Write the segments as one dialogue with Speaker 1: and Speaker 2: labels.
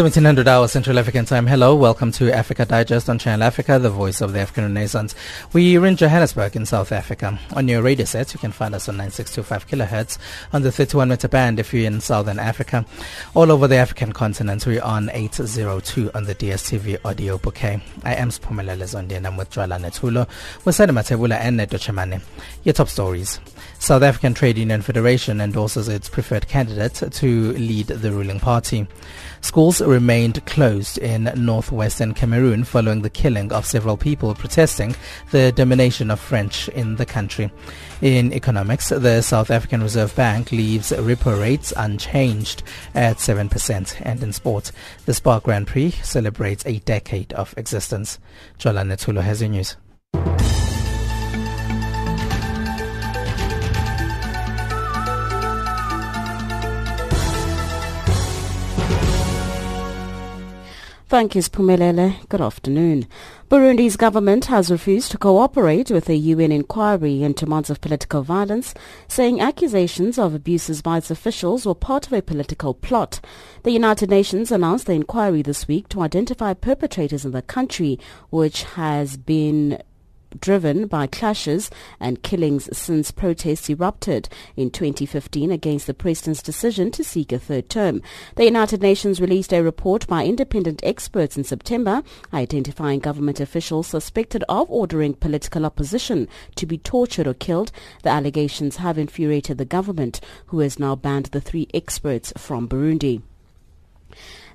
Speaker 1: 1700 hours Central African time. Hello, welcome to Africa Digest on Channel Africa, the voice of the African Renaissance. We're in Johannesburg in South Africa. On your radio set, you can find us on 9625 kilohertz on the 31 meter band if you're in Southern Africa. All over the African continent, we're on 802 on the DSTV audio bouquet. I am Spumelele Zondi and I'm with Joala Netulo, Wasada Matebula and Neto Chemane. Your top stories. South African Trade Union Federation endorses its preferred candidate to lead the ruling party. Schools remained closed in northwestern Cameroon following the killing of several people protesting the domination of French in the country. In economics, the South African Reserve Bank leaves repo rates unchanged at 7%. And in sport, the Spar Grand Prix celebrates a decade of existence. Jola Netulo has your news.
Speaker 2: Thank you, Spumelele. Good afternoon. Burundi's government has refused to cooperate with a UN inquiry into months of political violence, saying accusations of abuses by its officials were part of a political plot. The United Nations announced the inquiry this week to identify perpetrators in the country, which has been driven by clashes and killings since protests erupted in 2015 against the president's decision to seek a third term. The United Nations released a report by independent experts in September identifying government officials suspected of ordering political opposition to be tortured or killed. The allegations have infuriated the government, who has now banned the three experts from Burundi.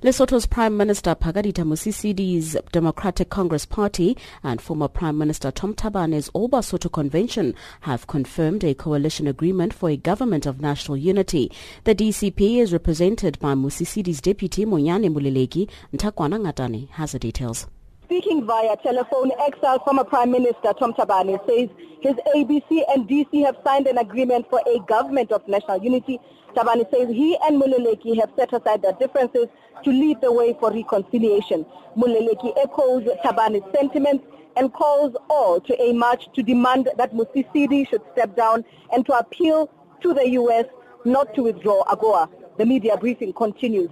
Speaker 2: Lesotho's Prime Minister Pakalitha Mosisili's Democratic Congress Party and former Prime Minister Tom Thabane's All Convention have confirmed a coalition agreement for a government of national unity. The DCP is represented by Mosisidi's deputy Monyane Moleleki. Ntakwana Ngatane has the details.
Speaker 3: Speaking via telephone, exiled former Prime Minister Tom Thabane says his ABC and DC have signed an agreement for a government of national unity. Thabane says he and Moleleki have set aside their differences to lead the way for reconciliation. Moleleki echoes Thabane's sentiments and calls all to a march to demand that Mosisili should step down and to appeal to the U.S. not to withdraw AGOA. The media briefing continues.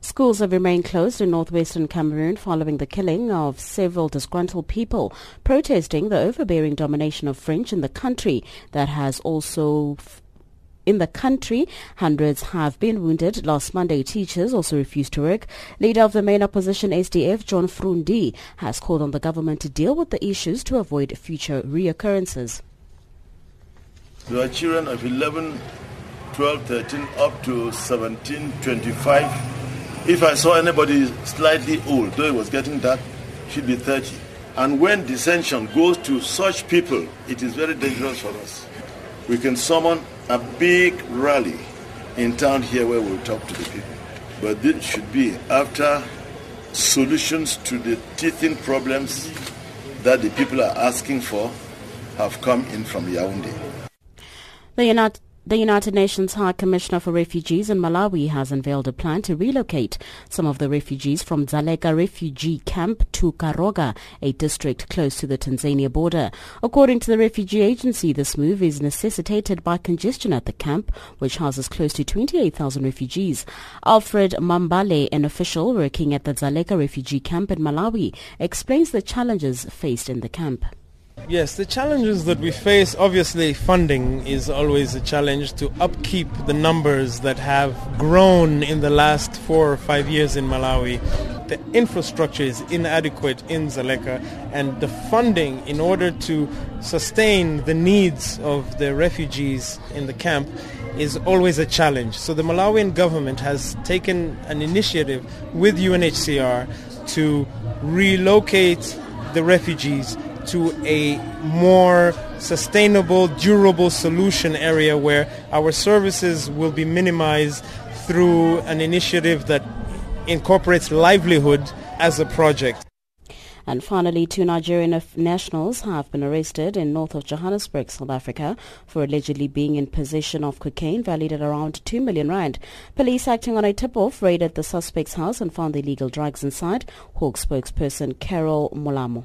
Speaker 2: Schools have remained closed in northwestern Cameroon following the killing of several disgruntled people protesting the overbearing domination of French in the country that has also in the country. Hundreds have been wounded. Last Monday, teachers also refused to work. Leader of the main opposition SDF, John Fru Ndi, has called on the government to deal with the issues to avoid future reoccurrences.
Speaker 4: There are children of 11, 12, 13, up to 17, 25. If I saw anybody slightly old, though it was getting dark, should be 30. And when dissension goes to such people, it is very dangerous for us. We can summon a big rally in town here where we'll talk to the people. But this should be after solutions to the teething problems that the people are asking for have come in from Yaoundé.
Speaker 2: The United the United Nations High Commissioner for Refugees in Malawi has unveiled a plan to relocate some of the refugees from Dzaleka refugee camp to Karonga, a district close to the Tanzania border. According to the refugee agency, this move is necessitated by congestion at the camp, which houses close to 28,000 refugees. Alfred Mambale, an official working at the Dzaleka refugee camp in Malawi, explains the challenges faced in the camp.
Speaker 5: Yes, the challenges that we face, obviously funding is always a challenge to upkeep the numbers that have grown in the last four or five years in Malawi. The infrastructure is inadequate in Dzaleka and the funding in order to sustain the needs of the refugees in the camp is always a challenge. So the Malawian government has taken an initiative with UNHCR to relocate the refugees to a more sustainable, durable solution area where our services will be minimized through an initiative that incorporates livelihood as a project.
Speaker 2: And finally, two Nigerian nationals have been arrested in north of Johannesburg, South Africa, for allegedly being in possession of cocaine valued at around 2 million rand. Police acting on a tip-off raided the suspect's house and found illegal drugs inside. Hawk spokesperson Carol Molamo.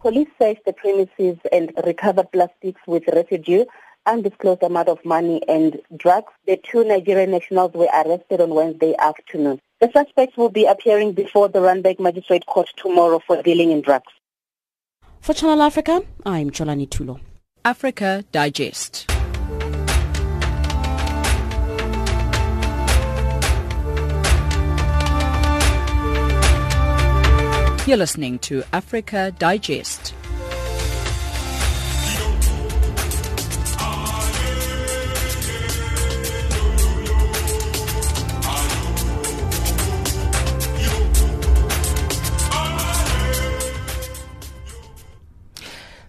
Speaker 6: Police searched the premises and recovered plastics with residue, undisclosed amount of money and drugs. The two Nigerian nationals were arrested on Wednesday afternoon. The suspects will be appearing before the Randburg Magistrate Court tomorrow for dealing in drugs.
Speaker 2: For Channel Africa, I'm Cholani Tulo.
Speaker 7: Africa Digest. You're listening to Africa Digest.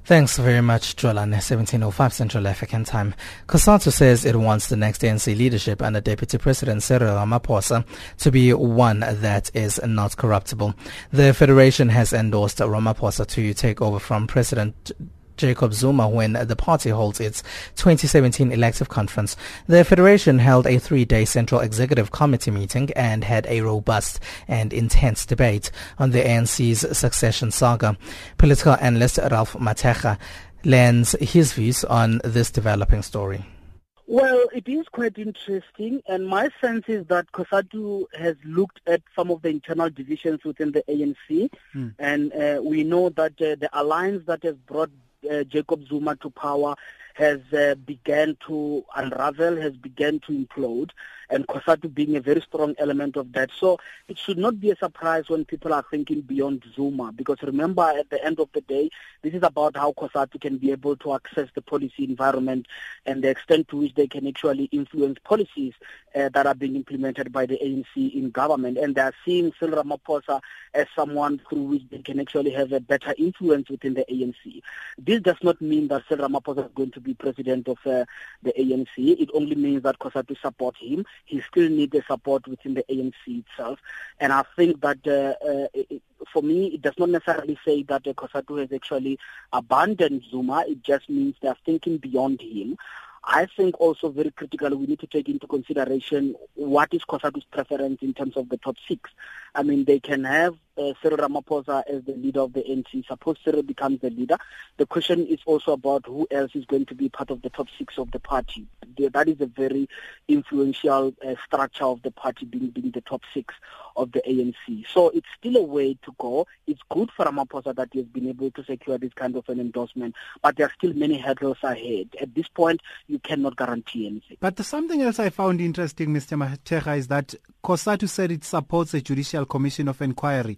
Speaker 1: Thanks very much, Jolan. 1705 Central African Time. COSATU says it wants the next ANC leadership under Deputy President Cyril Ramaphosa to be one that is not corruptible. The Federation has endorsed Ramaphosa to take over from President Jacob Zuma when the party holds its 2017 elective conference. The federation held a three-day Central Executive Committee meeting and had a robust and intense debate on the ANC's succession saga. Political analyst Ralph Mathekga lends his views on this developing story.
Speaker 8: Well, it is quite interesting, and my sense is that COSATU has looked at some of the internal divisions within the ANC, mm. and uh, we know that uh, the alliance that has brought uh, Jacob Zuma to power has uh, began to unravel, has begun to implode and COSATU being a very strong element of that. So it should not be a surprise when people are thinking beyond Zuma, because remember, at the end of the day, this is about how COSATU can be able to access the policy environment and the extent to which they can actually influence policies uh, that are being implemented by the ANC in government. And they are seeing Cyril Ramaphosa as someone through which they can actually have a better influence within the ANC. This does not mean that Cyril Ramaphosa is going to be president of uh, the ANC. It only means that COSATU support him he still needs the support within the ANC itself. And I think that uh, uh, it, for me, it does not necessarily say that uh, COSATU has actually abandoned Zuma. It just means they are thinking beyond him. I think also very critically we need to take into consideration what is COSATU's preference in terms of the top six. I mean, they can have uh, Cyril Ramaphosa as the leader of the ANC. Suppose Cyril becomes the leader. The question is also about who else is going to be part of the top six of the party. That is a very influential uh, structure of the party being, being the top six of the ANC. So it's still a way to go. It's good for Ramaphosa that he has been able to secure this kind of an endorsement, but there are still many hurdles ahead. At this point, you cannot guarantee anything.
Speaker 9: But something else I found interesting, Mr. Mathekga, is that COSATU said it supports a judicial commission of inquiry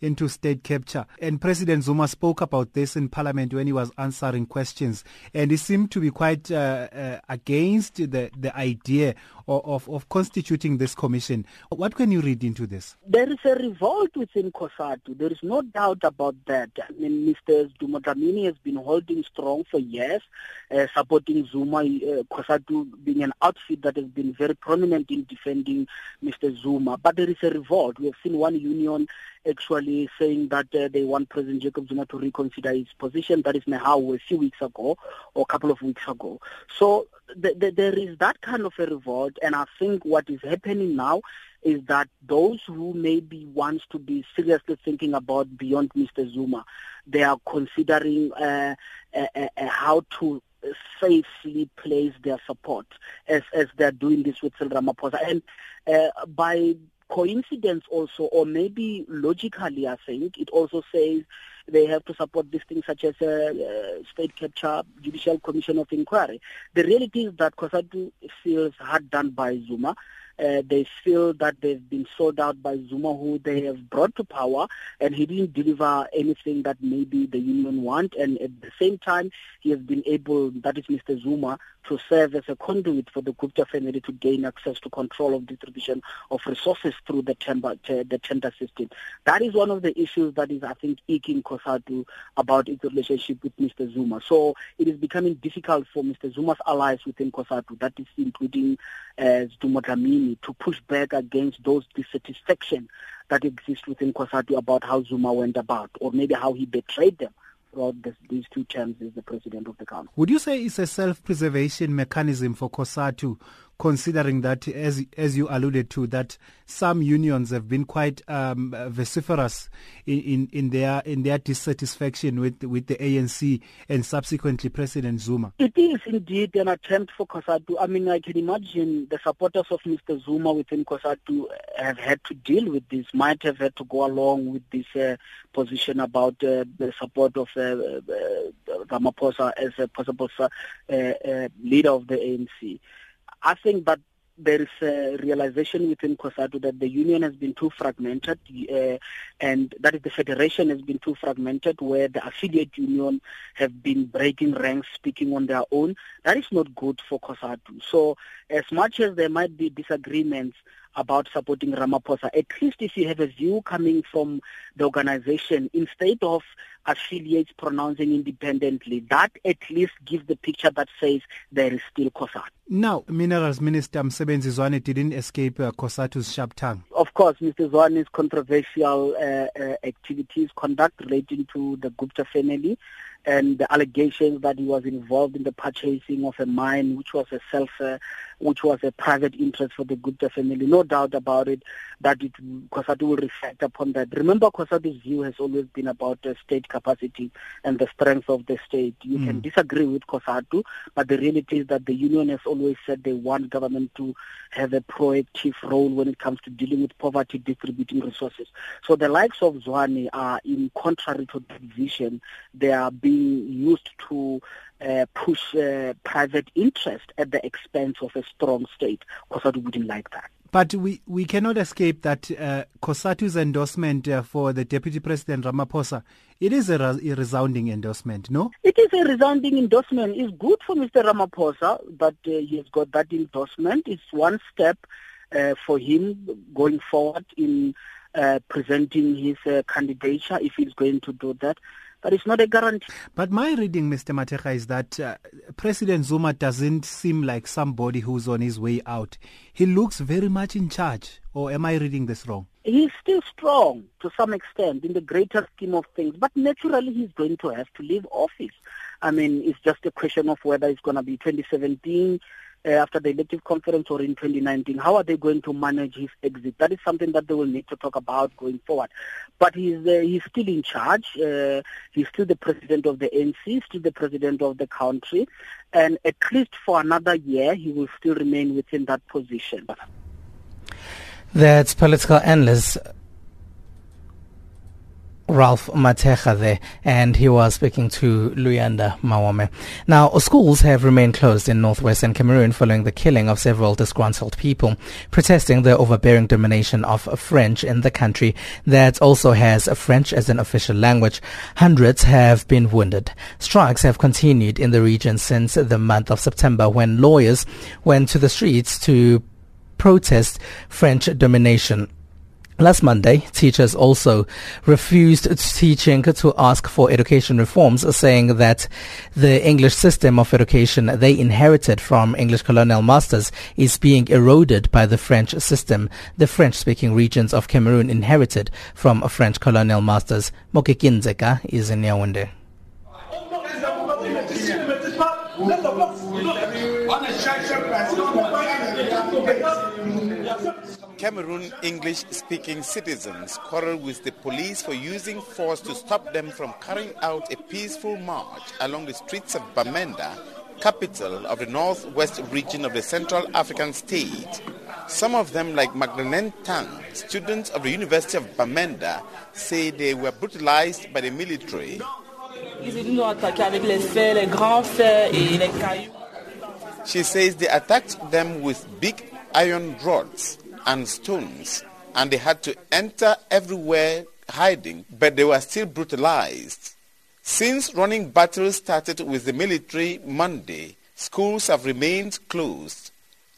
Speaker 9: into state capture. And President Zuma spoke about this in Parliament when he was answering questions. And he seemed to be quite uh, uh, against the, the idea of, of, of, constituting this commission. What can you read into this?
Speaker 8: There is a revolt within COSATU. There is no doubt about that. I mean, Mr. Dumo Dlamini has been holding strong for years, uh, supporting Zuma, uh, COSATU being an outfit that has been very prominent in defending Mr. Zuma. But there is a revolt. We have seen one union actually saying that uh, they want President Jacob Zuma to reconsider his position. That is now a few weeks ago or a couple of weeks ago. So th- th- there is that kind of a revolt, and I think what is happening now is that those who maybe wants to be seriously thinking about beyond Mr. Zuma, they are considering uh, uh, uh, how to safely place their support as as they're doing this with Cyril Ramaphosa. And uh, by coincidence also, or maybe logically, I think, it also says they have to support these things such as uh, uh, state capture, judicial commission of inquiry. The reality is that COSATU feels hard done by Zuma. Uh, they feel that they've been sold out by Zuma, who they have brought to power, and he didn't deliver anything that maybe the union want. And at the same time, he has been able, that is Mr. Zuma, to serve as a conduit for the Gupta family to gain access to control of distribution of resources through the tender, the tender system. That is one of the issues that is, I think, eking COSATU about its relationship with Mr. Zuma. So it is becoming difficult for Mr. Zuma's allies within COSATU, that is including uh, Dumo to push back against those dissatisfaction that exists within COSATU about how Zuma went about, or maybe how he betrayed them throughout this, these two terms as the president of the council.
Speaker 9: Would you say it's a self-preservation mechanism for COSATU considering that, as as you alluded to, that some unions have been quite um, vociferous in, in, in, their in their dissatisfaction with with the ANC and subsequently President Zuma.
Speaker 8: It is indeed an attempt for COSATU. I mean, I can imagine the supporters of Mr. Zuma within COSATU have had to deal with this, might have had to go along with this uh, position about uh, the support of uh, uh Ramaphosa as a possible uh, uh, leader of the ANC. I think that there is a realization within COSATU that the union has been too fragmented uh, and that is the federation has been too fragmented where the affiliate union have been breaking ranks, speaking on their own. That is not good for COSATU. So as much as there might be disagreements about supporting Ramaphosa, at least if you have a view coming from the organization, instead of affiliates pronouncing independently, that at least gives the picture that says there is still COSATU.
Speaker 9: Now, Minerals Minister Mosebenzi Zwane didn't escape uh, COSATU's sharp tongue.
Speaker 8: Of course, Mr. Zwane's controversial uh, uh, activities, conduct relating to the Gupta family, and the allegations that he was involved in the purchasing of a mine, which was a self, uh, which was a private interest for the Gupta family. No doubt about it that it, COSATU will reflect upon that. Remember, COSATU's view has always been about the state capacity and the strength of the state. You mm. can disagree with COSATU, but the reality is that the union has always said they want government to have a proactive role when it comes to dealing with poverty, distributing resources. So the likes of Zwane are in contrary to that vision. They are being used to uh, push uh, private interest at the expense of a strong state. COSATU wouldn't like that.
Speaker 9: But we, we cannot escape that uh, COSATU's endorsement uh, for the Deputy President Ramaphosa, it is a, a, resounding endorsement, no?
Speaker 8: It is a resounding endorsement. It's good for Mr. Ramaphosa that uh, he has got that endorsement. It's one step uh, for him going forward in uh, presenting his uh, candidature if he's going to do that but it's not a guarantee.
Speaker 9: But my reading, Mr. Mathekga, is that uh, President Zuma doesn't seem like somebody who's on his way out. He looks very much in charge. Or am I reading this wrong?
Speaker 8: He's still strong to some extent in the greater scheme of things, but naturally he's going to have to leave office. I mean, it's just a question of whether it's going to be 2017 uh, after the elective conference or in 2019? How are they going to manage his exit? That is something that they will need to talk about going forward. But he's uh, he's still in charge. Uh, he's still the president of the ANC, still the president of the country, and at least for another year, he will still remain within that position.
Speaker 1: That's political analyst Ralph Mathekga there, and he was speaking to Luyanda Mawome. Now, schools have remained closed in northwestern Cameroon following the killing of several disgruntled people, protesting the overbearing domination of French in the country that also has French as an official language. Hundreds have been wounded. Strikes have continued in the region since the month of September when lawyers went to the streets to protest French domination. Last Monday, teachers also refused teaching to ask for education reforms, saying that the English system of education they inherited from English colonial masters is being eroded by the French system the French-speaking regions of Cameroon inherited from French colonial masters. Moki Kinzeka is in Yaoundé.
Speaker 10: Cameroon English speaking citizens quarrel with the police for using force to stop them from carrying out a peaceful march along the streets of Bamenda, capital of the northwest region of the Central African state. Some of them, like Magdalene Tang, students of the University of Bamenda, say they were brutalized by the military. She says they attacked them with big iron rods and stones, and they had to enter everywhere hiding, but they were still brutalized. Since running battles started with the military Monday, schools have remained closed.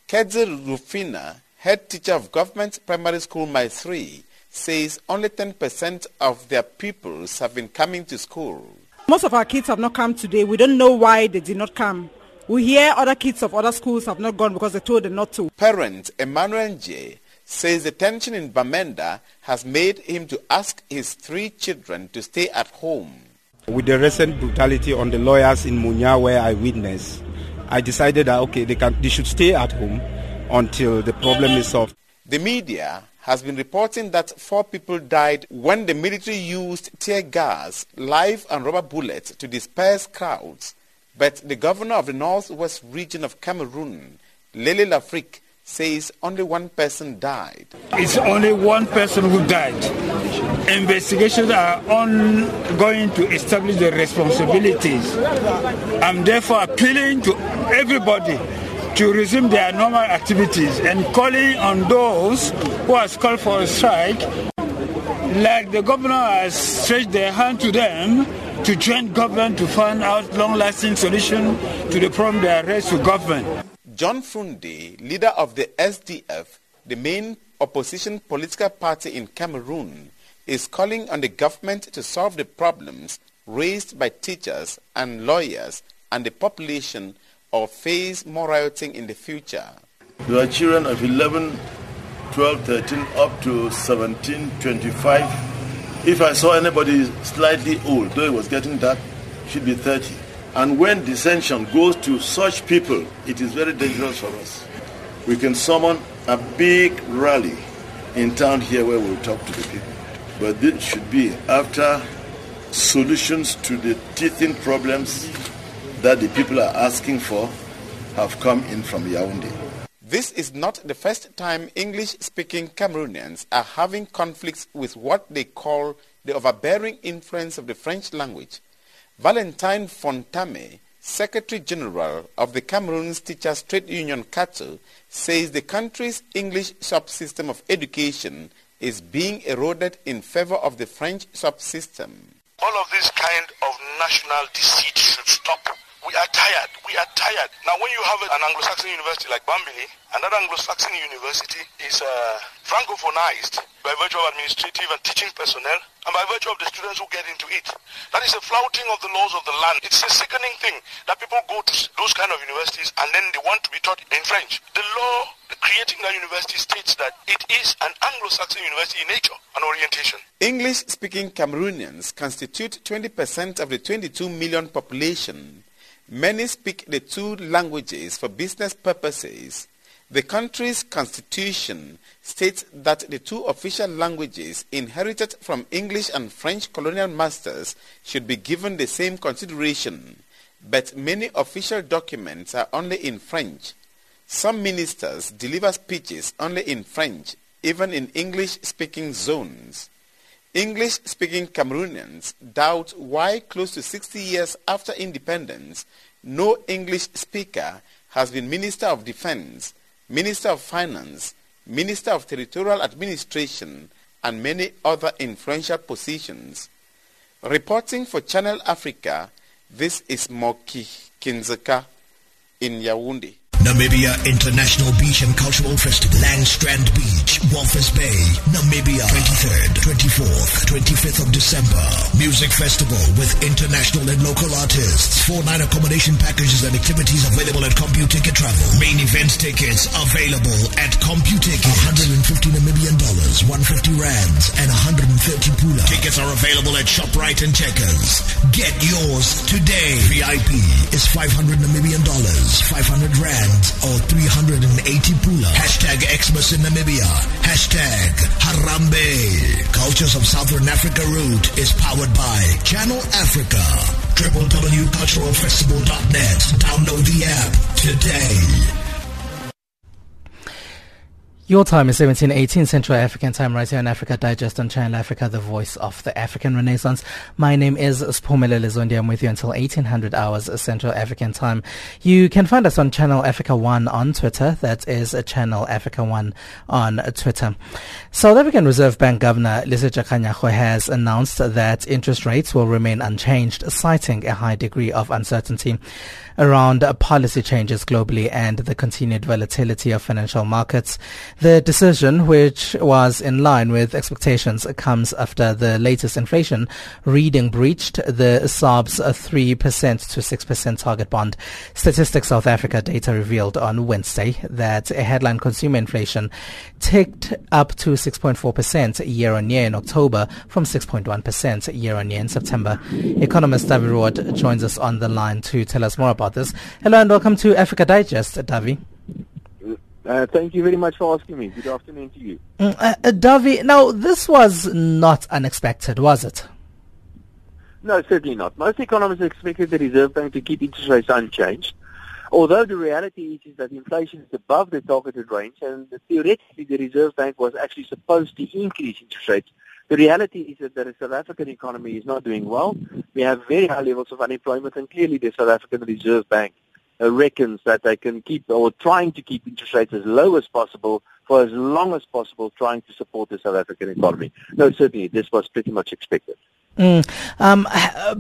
Speaker 10: Kedze Rufina, head teacher of government primary school My 3, says only 10% of their pupils have been coming to school.
Speaker 11: Most of our kids have not come today. We don't know why they did not come. We hear other kids of other schools have not gone because they told them not to.
Speaker 10: Parent Emmanuel J says the tension in Bamenda has made him to ask his three children to stay at home.
Speaker 12: With the recent brutality on the lawyers in Munya where I witnessed, I decided that okay, they, can, they should stay at home until the problem is solved.
Speaker 10: The media has been reporting that four people died when the military used tear gas, live and rubber bullets to disperse crowds. But the governor of the northwest region of Cameroon, Lele L'Afrique, says only one person died.
Speaker 13: It's only one person who died. Investigations are ongoing to establish the responsibilities. I'm therefore appealing to everybody to resume their normal activities and calling on those who have called for a strike, like the governor has stretched their hand to them to join government to find out long-lasting solution to the problem they are raised to government.
Speaker 10: John Fru Ndi, leader of the SDF, the main opposition political party in Cameroon, is calling on the government to solve the problems raised by teachers and lawyers and the population or face more rioting in the future.
Speaker 4: There are children of 11, 12, 13 up to 17, 25. If I saw anybody slightly old, though it was getting dark, should be 30. And when dissension goes to such people, it is very dangerous for us. We can summon a big rally in town here where we'll talk to the people. But this should be after solutions to the teething problems that the people are asking for have come in from Yaoundé.
Speaker 10: This is not the first time English-speaking Cameroonians are having conflicts with what they call the overbearing influence of the French language. Valentine Fontame, Secretary General of the Cameroon's Teachers Trade Union CATU, says the country's English subsystem of education is being eroded in favor of the French subsystem.
Speaker 14: All of this kind of national deceit should stop. We are tired. We are tired. Now, when you have an Anglo-Saxon university like Bambili, another Anglo-Saxon university is uh, francophonized by virtue of administrative and teaching personnel and by virtue of the students who get into it. That is a flouting of the laws of the land. It's a sickening thing that people go to those kind of universities and then they want to be taught in French. The law creating that university states that it is an Anglo-Saxon university in nature and orientation.
Speaker 10: English-speaking Cameroonians constitute 20% of the 22 million population Many speak the two languages for business purposes. The country's constitution states that the two official languages inherited from English and French colonial masters should be given the same consideration, but many official documents are only in French. Some ministers deliver speeches only in French, even in English-speaking zones. English-speaking Cameroonians doubt why close to 60 years after independence, no English speaker has been Minister of Defense, Minister of Finance, Minister of Territorial Administration, and many other influential positions. Reporting for Channel Africa, this is Moki Kinzeka in Yaoundé.
Speaker 15: Namibia International Beach and Cultural Festival, Langstrand Beach, Walvis Bay, Namibia, 23rd, 24th, 25th of December. Music Festival with international and local artists. Four night accommodation packages and activities available at CompuTicket Travel. Main event tickets available at CompuTicket. 150 Namibian dollars, 150 rands, and 130 pula. Tickets are available at ShopRite and Checkers. Get yours today. VIP is 500 Namibian dollars, 500 rands or 380 pula. Hashtag Xmas in Namibia. Hashtag Harambe. Cultures of Southern Africa route is powered by Channel Africa. www.culturalfestival.net. Download the app today.
Speaker 1: Your time is 1718 Central African Time right here on Africa Digest on Channel Africa, the voice of the African Renaissance. My name is Spumelele Zondi. I'm with you until 1800 hours Central African Time. You can find us on Channel Africa 1 on Twitter. That is Channel Africa 1 on Twitter. South African Reserve Bank Governor Lesetja Kganyago has announced that interest rates will remain unchanged, citing a high degree of uncertainty around uh, policy changes globally and the continued volatility of financial markets. The decision, which was in line with expectations, comes after the latest inflation reading breached the SARB's 3% uh, to 6% target bond. Statistics South Africa data revealed on Wednesday that headline consumer inflation ticked up to 6.4% year on year in October from 6.1% year on year in September. Economist Dawie Roodt joins us on the line to tell us more about this. Hello and welcome to Africa Digest, Dawie.
Speaker 16: Uh, thank you very much for asking me. Good afternoon to you.
Speaker 1: Mm, uh, uh, Dawie, now this was not unexpected, was it?
Speaker 16: No, certainly not. Most economists expected the Reserve Bank to keep interest rates unchanged. Although the reality is, is that inflation is above the targeted range, and theoretically the Reserve Bank was actually supposed to increase interest rates. The reality is that the South African economy is not doing well. We have very high levels of unemployment, and clearly the South African Reserve Bank uh, reckons that they can keep or trying to keep interest rates as low as possible for as long as possible, trying to support the South African economy. No, certainly this was pretty much expected.
Speaker 1: Mm, um,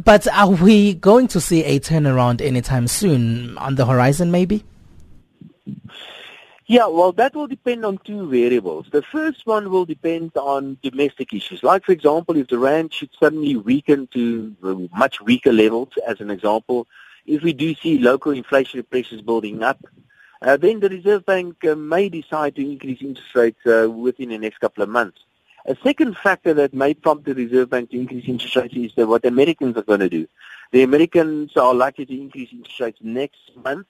Speaker 1: but are we going to see a turnaround anytime soon on the horizon, maybe?
Speaker 16: Yeah, well, that will depend on two variables. The first one will depend on domestic issues. Like, for example, if the rand should suddenly weaken to much weaker levels, as an example, if we do see local inflationary pressures building up, uh, then the Reserve Bank uh, may decide to increase interest rates uh, within the next couple of months. A second factor that may prompt the Reserve Bank to increase interest rates is that what Americans are going to do. The Americans are likely to increase interest rates next month,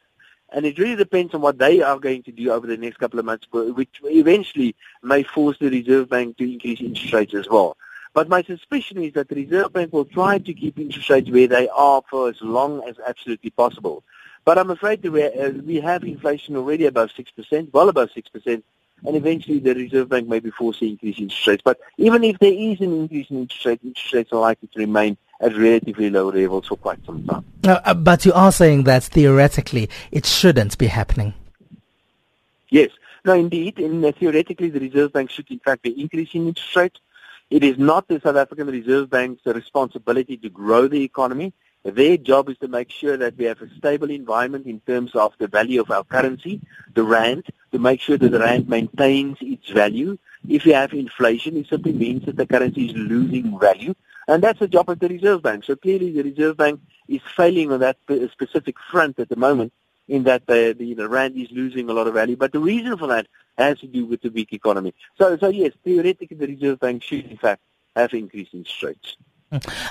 Speaker 16: and it really depends on what they are going to do over the next couple of months, which eventually may force the Reserve Bank to increase interest rates as well. But my suspicion is that the Reserve Bank will try to keep interest rates where they are for as long as absolutely possible. But I'm afraid uh, we have inflation already above 6%, well above 6%, and eventually the Reserve Bank may be forced to increase interest rates. But even if there is an increase in interest rates, interest rates are likely to remain at relatively low levels for quite some time.
Speaker 1: Uh, but you are saying that theoretically it shouldn't be happening.
Speaker 16: Yes. No, indeed. In, uh, theoretically, the Reserve Bank should in fact be increasing interest rates. It is not the South African Reserve Bank's responsibility to grow the economy. Their job is to make sure that we have a stable environment in terms of the value of our currency, the rand, to make sure that the rand maintains its value. If you have inflation, it simply means that the currency is losing value. And that's the job of the Reserve Bank. So clearly the Reserve Bank is failing on that specific front at the moment in that the, the, the rand is losing a lot of value. But the reason for that has to do with the weak economy. So, so yes, theoretically the Reserve Bank should in fact have increased interest rates.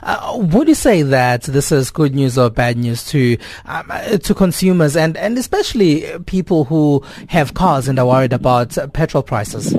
Speaker 1: Uh, would you say that this is good news or bad news to um, uh, to consumers and, and especially people who have cars and are worried about petrol prices?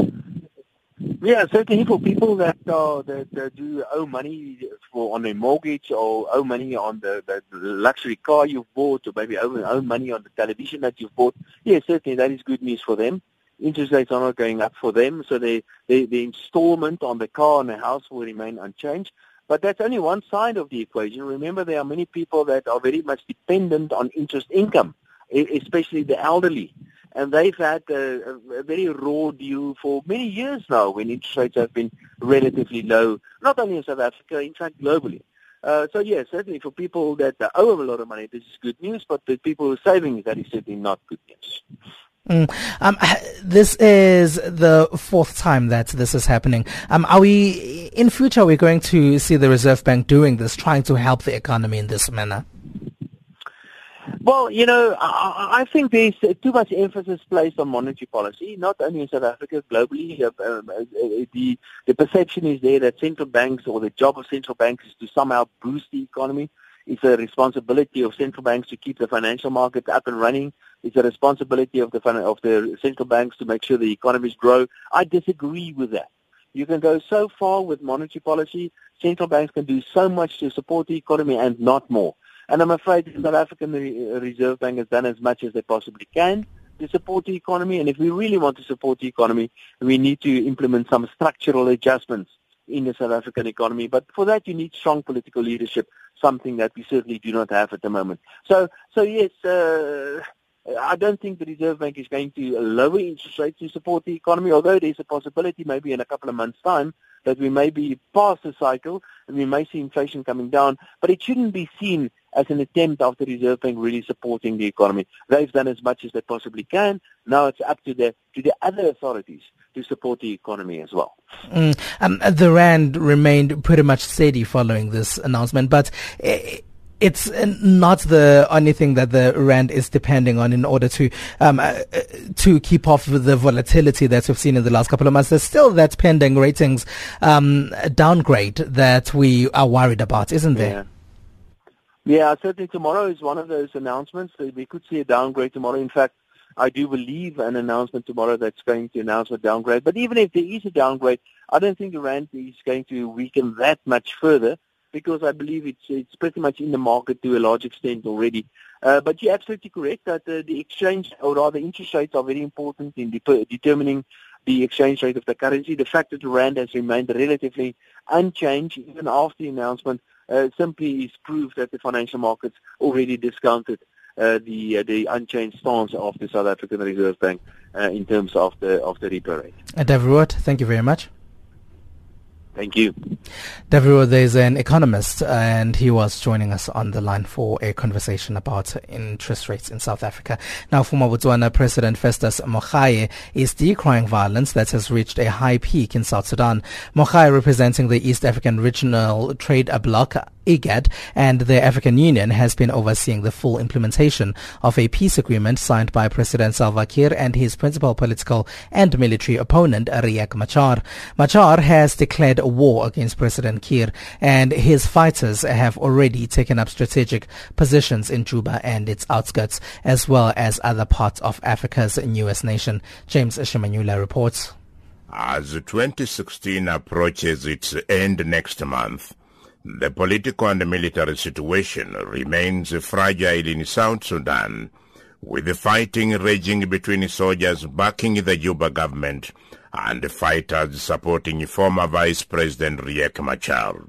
Speaker 16: Yeah, certainly for people that uh, that, that do owe money for on a mortgage or owe money on the, the luxury car you've bought or maybe owe, owe money on the television that you've bought, yeah, certainly that is good news for them. Interest rates are not going up for them, so they, the installment on the car and the house will remain unchanged. But that's only one side of the equation. Remember, there are many people that are very much dependent on interest income, especially the elderly. And they've had a, a very raw deal for many years now when interest rates have been relatively low, not only in South Africa, in fact globally. Uh, so yes, certainly for people that owe a lot of money, this is good news. But for people who are saving, that is certainly not good news.
Speaker 1: Mm. Um, this is the fourth time that this is happening. Um, are we in future? Are we going to see the Reserve Bank doing this, trying to help the economy in this manner?
Speaker 16: Well, you know, I, think there's too much emphasis placed on monetary policy, not only in South Africa, globally. Uh, uh, uh, the the perception is there that central banks or the job of central banks is to somehow boost the economy. It's a responsibility of central banks to keep the financial markets up and running. It's a responsibility of the of the central banks to make sure the economies grow. I disagree with that. You can go so far with monetary policy. Central banks can do so much to support the economy and not more. And I'm afraid the South African Reserve Bank has done as much as they possibly can to support the economy. And if we really want to support the economy, we need to implement some structural adjustments in the South African economy. But for that, you need strong political leadership, something that we certainly do not have at the moment. So, so yes, uh, I don't think the Reserve Bank is going to lower interest rates to support the economy, although there's a possibility maybe in a couple of months' time that we may be past the cycle and we may see inflation coming down, but it shouldn't be seen as an attempt of the Reserve Bank really supporting the economy. They've done as much as they possibly can. Now it's up to the to the other authorities to support the economy as well.
Speaker 1: Mm, um, the rand remained pretty much steady following this announcement, but. It, it's not the only thing that the rand is depending on in order to um, uh, to keep off the volatility that we've seen in the last couple of months. There's still that pending ratings um, downgrade that we are worried about, isn't there?
Speaker 16: Yeah. yeah, certainly tomorrow is one of those announcements. We could see a downgrade tomorrow. In fact, I do believe an announcement tomorrow that's going to announce a downgrade. But even if there is a downgrade, I don't think the rand is going to weaken that much further because I believe it's it's pretty much in the market to a large extent already. Uh, but you're absolutely correct that uh, the exchange, or rather interest rates, are very important in de- determining the exchange rate of the currency. The fact that the rand has remained relatively unchanged even after the announcement uh, simply is proof that the financial markets already discounted uh, the uh, the unchanged stance of the South African Reserve Bank uh, in terms of the of the repo rate.
Speaker 1: David thank you very much.
Speaker 16: Thank you.
Speaker 1: Devereaux, there's an economist and he was joining us on the line for a conversation about interest rates in South Africa. Now, former Botswana President Festus Mogae is decrying violence that has reached a high peak in South Sudan. Mogae, representing the East African Regional Trade Bloc, IGAD and the African Union has been overseeing the full implementation of a peace agreement signed by President Salva Kiir and his principal political and military opponent Riek Machar. Machar has declared war against President Kiir and his fighters have already taken up strategic positions in Juba and its outskirts as well as other parts of Africa's newest nation. James Shimanyula reports.
Speaker 17: As 2016 approaches its end next month, the political and military situation remains fragile in South Sudan, with the fighting raging between soldiers backing the Juba government and fighters supporting former Vice President Riek Machar.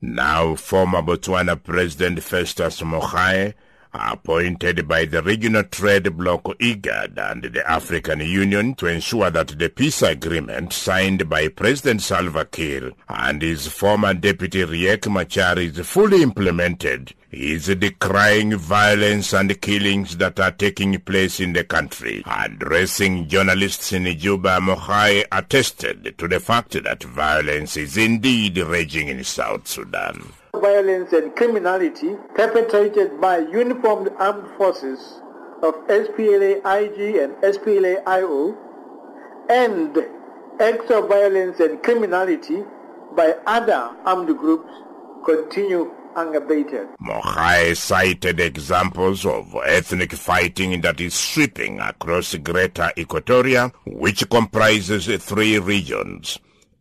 Speaker 17: Now former Botswana President Festus Mogae appointed by the regional trade bloc IGAD and the African Union to ensure that the peace agreement signed by President Salva Kiir and his former deputy Riek Machar is fully implemented is decrying violence and killings that are taking place in the country. Addressing journalists in Juba, Mogae attested to the fact that violence is indeed raging in South Sudan
Speaker 18: violence and criminality perpetrated by uniformed armed forces of SPLA-IG and SPLA-IO and acts of violence and criminality by other armed groups continue unabated.
Speaker 17: Mogae cited examples of ethnic fighting that is sweeping across Greater Equatoria, which comprises three regions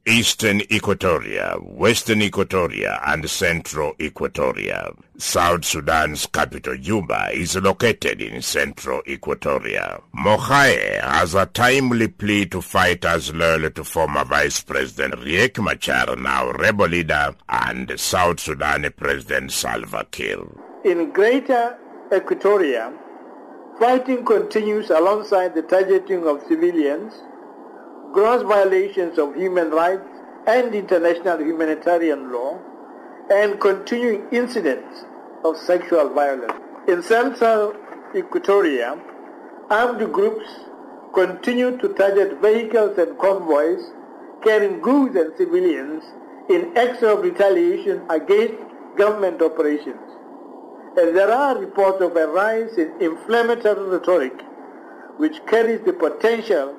Speaker 17: Eastern Equatoria, Western Equatoria, and Central Equatoria. South Sudan's capital, Juba, is located in Central Equatoria. Mogae has a timely plea to fighters loyal to former Vice President Riek Machar, now rebel leader, and South Sudan President Salva Kiir.
Speaker 18: In Greater Equatoria, fighting continues alongside the targeting of civilians gross violations of human rights and international humanitarian law, and continuing incidents of sexual violence. In Central Equatoria, armed groups continue to target vehicles and convoys carrying goods and civilians in acts of retaliation against government operations. And there are reports of a rise in inflammatory rhetoric which carries the potential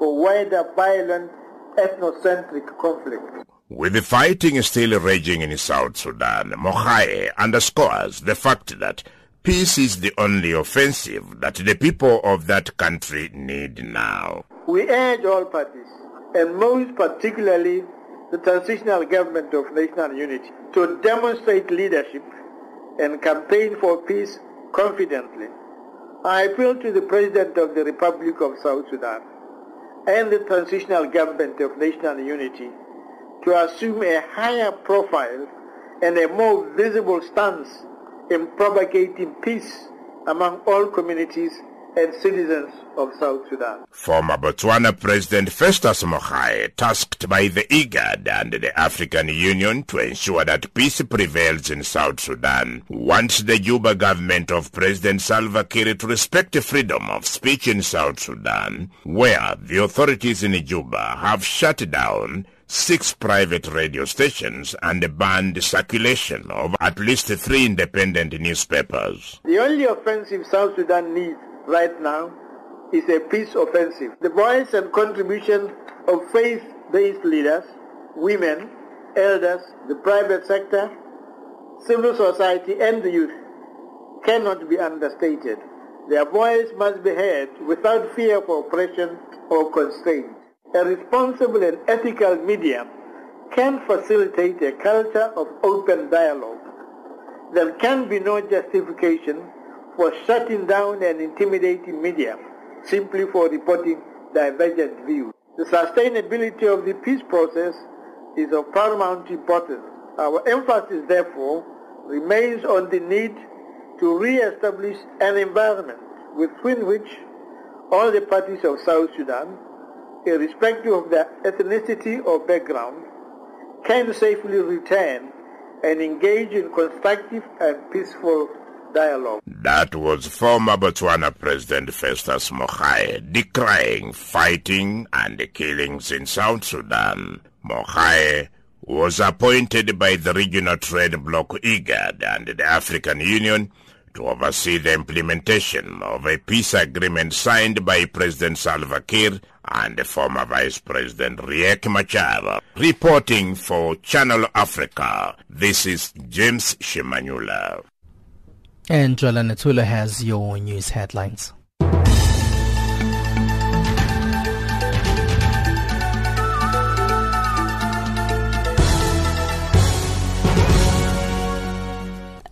Speaker 18: for wider violent ethnocentric conflict.
Speaker 17: With the fighting still raging in South Sudan, Mogae underscores the fact that peace is the only offensive that the people of that country need now.
Speaker 18: We urge all parties, and most particularly the transitional government of national unity, to demonstrate leadership and campaign for peace confidently. I appeal to the President of the Republic of South Sudan and the transitional government of national unity to assume a higher profile and a more visible stance in propagating peace among all communities and citizens of South Sudan.
Speaker 17: Former Botswana President Festus Mogae tasked by the IGAD and the African Union to ensure that peace prevails in South Sudan wants the Juba government of President Salva Kiir to respect the freedom of speech in South Sudan, where the authorities in Juba have shut down six private radio stations and banned circulation of at least three independent newspapers.
Speaker 18: The only offensive South Sudan needs right now is a peace offensive. The voice and contribution of faith-based leaders, women, elders, the private sector, civil society and the youth cannot be understated. Their voice must be heard without fear of oppression or constraint. A responsible and ethical media can facilitate a culture of open dialogue. There can be no justification for shutting down and intimidating media simply for reporting divergent views. The sustainability of the peace process is of paramount importance. Our emphasis, therefore, remains on the need to re-establish an environment within which all the parties of South Sudan, irrespective of their ethnicity or background, can safely return and engage in constructive and peaceful dialogue.
Speaker 17: That was former Botswana President Festus Mogae decrying fighting and killings in South Sudan. Mogae was appointed by the regional trade bloc IGAD and the African Union to oversee the implementation of a peace agreement signed by President Salva Kiir and former Vice President Riek Machar. Reporting for Channel Africa, this is James Shimanyula.
Speaker 1: And Jola Natula has your news headlines.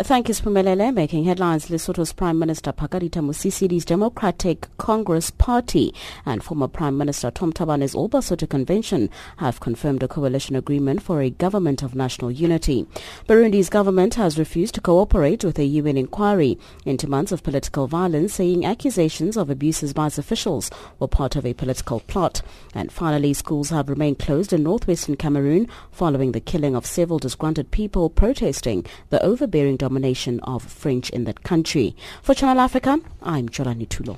Speaker 2: Thank you, Spumelele. Making headlines, Lesotho's Prime Minister Pakalitha Mosisili's Democratic Congress Party and former Prime Minister Tom Thabane's All Basotho Convention have confirmed a coalition agreement for a government of national unity. Burundi's government has refused to cooperate with a UN inquiry into months of political violence, saying accusations of abuses by its officials were part of a political plot. And finally, schools have remained closed in northwestern Cameroon following the killing of several disgruntled people protesting the overbearing domination domination of French in that country. For Channel Africa, I'm Jolani Tulo.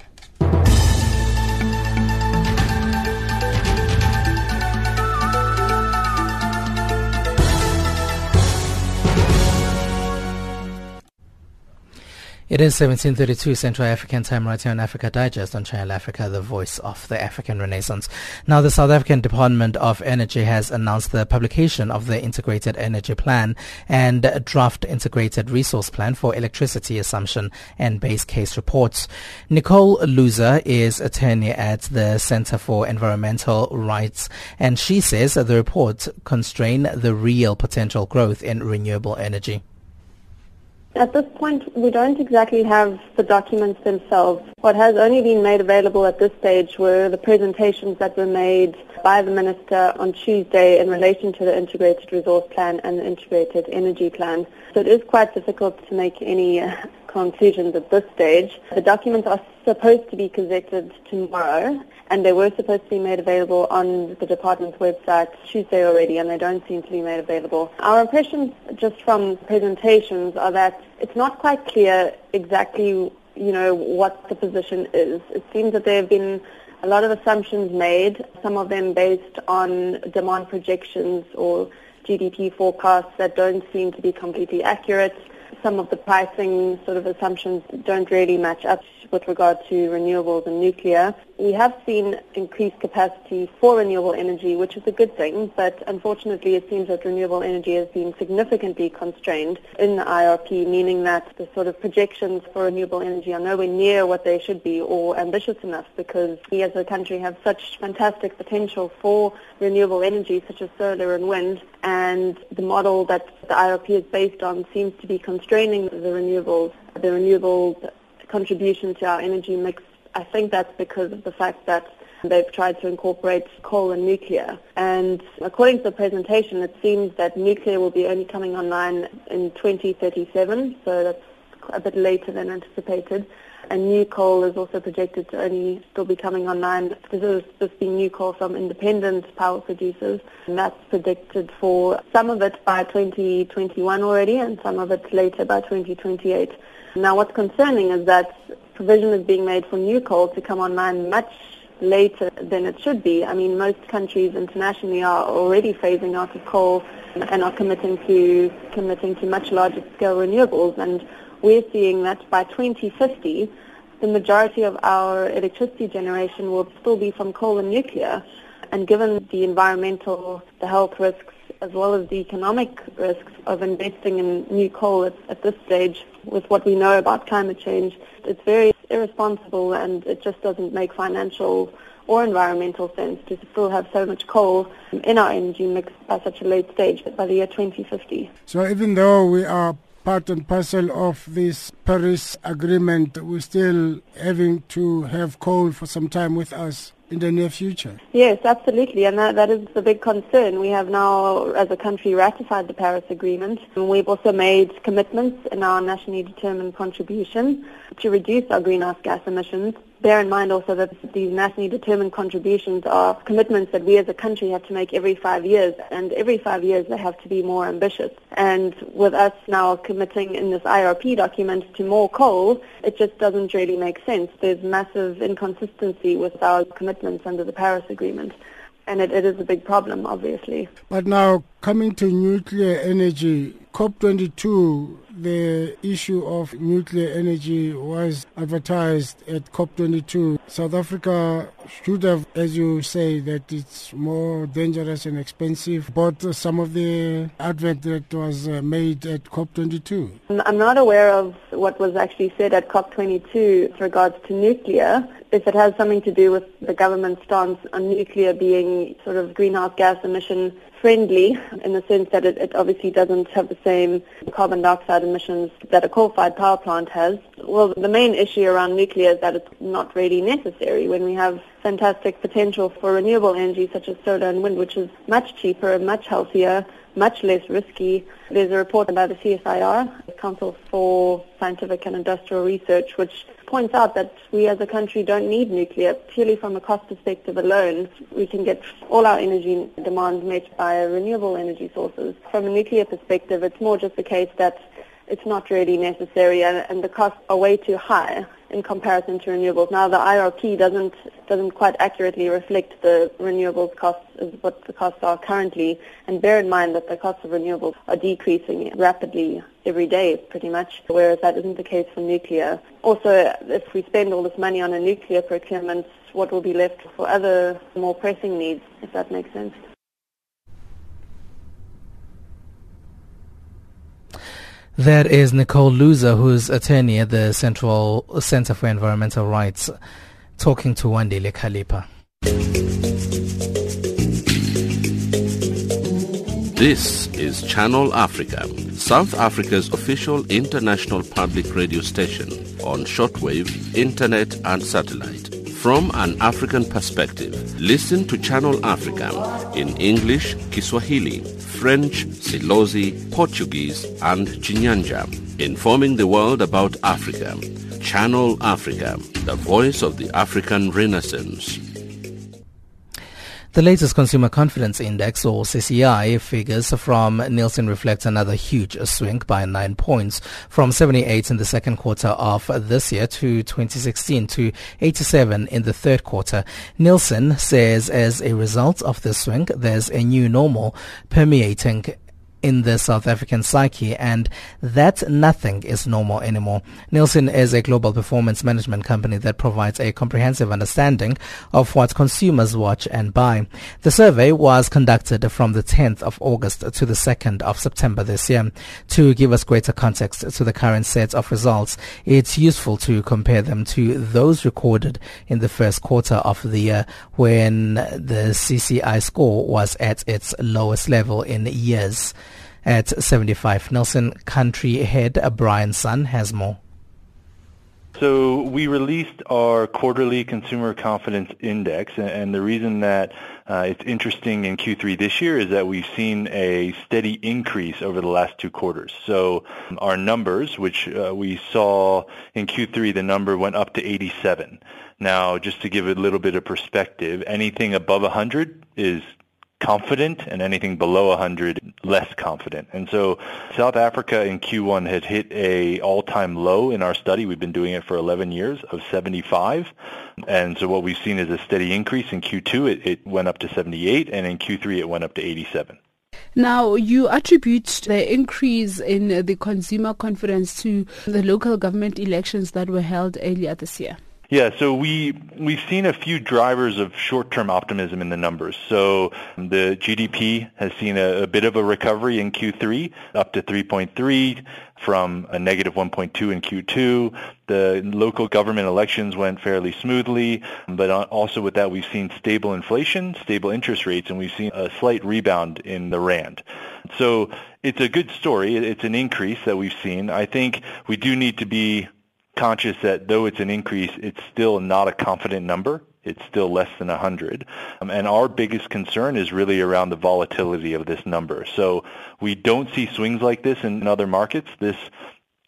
Speaker 1: It is 1732 Central African Time right here on Africa Digest on Channel Africa, the voice of the African Renaissance. Now, the South African Department of Energy has announced the publication of the Integrated Energy Plan and Draft Integrated Resource Plan for Electricity Assumption and Base Case Reports. Nicole Loser is attorney at the Center for Environmental Rights, and she says the report constrain the real potential growth in renewable energy.
Speaker 19: At this point, we don't exactly have the documents themselves. What has only been made available at this stage were the presentations that were made by the Minister on Tuesday in relation to the Integrated Resource Plan and the Integrated Energy Plan. So it is quite difficult to make any uh, conclusions at this stage. The documents are supposed to be gazetted tomorrow and they were supposed to be made available on the department's website Tuesday already, and they don't seem to be made available. Our impressions just from presentations are that it's not quite clear exactly, you know, what the position is. It seems that there have been a lot of assumptions made, some of them based on demand projections or GDP forecasts that don't seem to be completely accurate. Some of the pricing sort of assumptions don't really match up with regard to renewables and nuclear. We have seen increased capacity for renewable energy, which is a good thing, but unfortunately it seems that renewable energy has been significantly constrained in the IRP, meaning that the sort of projections for renewable energy are nowhere near what they should be or ambitious enough because we as a country have such fantastic potential for renewable energy such as solar and wind and the model that the IRP is based on seems to be constraining the renewables, the renewables contribution to our energy mix, I think that's because of the fact that they've tried to incorporate coal and nuclear. And according to the presentation, it seems that nuclear will be only coming online in 2037, so that's a bit later than anticipated. And new coal is also projected to only still be coming online. This is this being new coal from independent power producers, and that's predicted for some of it by 2021 already, and some of it later by 2028. Now, what's concerning is that provision is being made for new coal to come online much later than it should be. I mean, most countries internationally are already phasing out of coal and are committing to committing to much larger scale renewables. And we're seeing that by 2050, the majority of our electricity generation will still be from coal and nuclear. And given the environmental, the health risks, as well as the economic risks of investing in new coal at, at this stage with what we know about climate change, it's very irresponsible and it just doesn't make financial or environmental sense to still have so much coal in our energy mix by such a late stage, by the year 2050.
Speaker 20: So even though we are part and parcel of this Paris Agreement, we're still having to have coal for some time with us in the near future.
Speaker 19: Yes, absolutely, and that, that is the big concern. We have now, as a country, ratified the Paris Agreement. And we've also made commitments in our nationally determined contribution to reduce our greenhouse gas emissions bear in mind also that these nationally determined contributions are commitments that we as a country have to make every five years, and every five years they have to be more ambitious. And with us now committing in this IRP document to more coal, it just doesn't really make sense. There's massive inconsistency with our commitments under the Paris Agreement and it, it is a big problem, obviously.
Speaker 20: But now, coming to nuclear energy, COP22, the issue of nuclear energy was advertised at COP22. South Africa should have, as you say, that it's more dangerous and expensive, but some of the advert that was uh, made at COP22.
Speaker 19: I'm not aware of what was actually said at COP22 with regards to nuclear. If it has something to do with the government's stance on nuclear being sort of greenhouse gas emission friendly in the sense that it, it, obviously doesn't have the same carbon dioxide emissions that a coal-fired power plant has. Well, the main issue around nuclear is that it's not really necessary when we have fantastic potential for renewable energy such as solar and wind, which is much cheaper, much healthier, much less risky. There's a report by the CSIR, the Council for Scientific and Industrial Research, which points out that we as a country don't need nuclear purely from a cost perspective alone. We can get all our energy demands met by renewable energy sources. From a nuclear perspective, it's more just the case that it's not really necessary and, and the costs are way too high in comparison to renewables. Now the IRP doesn't doesn't quite accurately reflect the renewables costs as what the costs are currently and bear in mind that the costs of renewables are decreasing rapidly every day pretty much, whereas that isn't the case for nuclear. Also, if we spend all this money on a nuclear procurement, what will be left for other more pressing needs, if that makes sense.
Speaker 1: That is Nicole Loser, who's attorney at the Central Center for Environmental Rights, talking to Wandile Kalipa.
Speaker 21: This is Channel Africa, South Africa's official international public radio station on shortwave, internet and satellite. From an African perspective, listen to Channel Africa in English, Kiswahili, French, Silozi, Portuguese, and Chinyanja, informing the world about Africa. Channel Africa, the voice of the African Renaissance.
Speaker 1: The latest Consumer Confidence Index, or CCI, figures from Nielsen reflect another huge swing by nine points from 78 in the second quarter of this year to 2016 to 87 in the third quarter. Nielsen says as a result of this swing, there's a new normal permeating in the South African psyche and that nothing is normal anymore. Nielsen is a global performance management company that provides a comprehensive understanding of what consumers watch and buy. The survey was conducted from the 10th of August to the 2nd of September this year. To give us greater context to the current set of results, it's useful to compare them to those recorded in the first quarter of the year when the CCI score was at its lowest level in years at 75. Nielsen Country Head Brian Sun has more.
Speaker 22: So we released our quarterly consumer confidence index, and the reason that uh, it's interesting in Q3 this year is that we've seen a steady increase over the last two quarters. So our numbers, which uh, we saw in Q3, the number went up to 87. Now, just to give a little bit of perspective, anything above 100 is confident and anything below 100 less confident. And so South Africa in Q1 had hit a all-time low in our study. We've been doing it for 11 years of 75. And so what we've seen is a steady increase in Q2. It, it went up to 78 and in Q3 it went up to 87.
Speaker 23: Now, you attribute the increase in the consumer confidence to the local government elections that were held earlier this year.
Speaker 22: Yeah, so we we've seen a few drivers of short-term optimism in the numbers. So the GDP has seen a, a bit of a recovery in Q3, up to 3.3 from a negative 1.2 in Q2. The local government elections went fairly smoothly, but also with that we've seen stable inflation, stable interest rates, and we've seen a slight rebound in the rand. So it's a good story. It's an increase that we've seen. I think we do need to be conscious that though it's an increase, it's still not a confident number. It's still less than 100. Um, and our biggest concern is really around the volatility of this number. So we don't see swings like this in other markets. This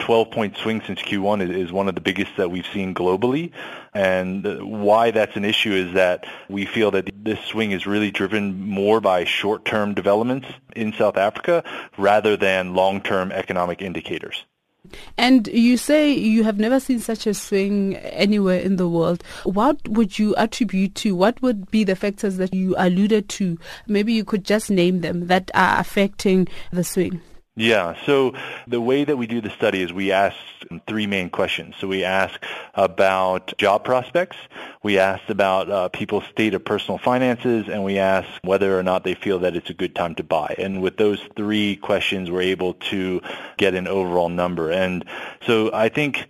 Speaker 22: 12-point swing since Q1 is, is, one of the biggest that we've seen globally. And why that's an issue is that we feel that this swing is really driven more by short-term developments in South Africa rather than long-term economic indicators.
Speaker 23: And you say you have never seen such a swing anywhere in the world. What would you attribute to? What would be the factors that you alluded to? Maybe you could just name them that are affecting the swing.
Speaker 22: Yeah, so the way that we do the study is we ask three main questions. So we ask about job prospects, we ask about uh, people's state of personal finances, and we ask whether or not they feel that it's a good time to buy. And with those three questions, we're able to get an overall number. And so I think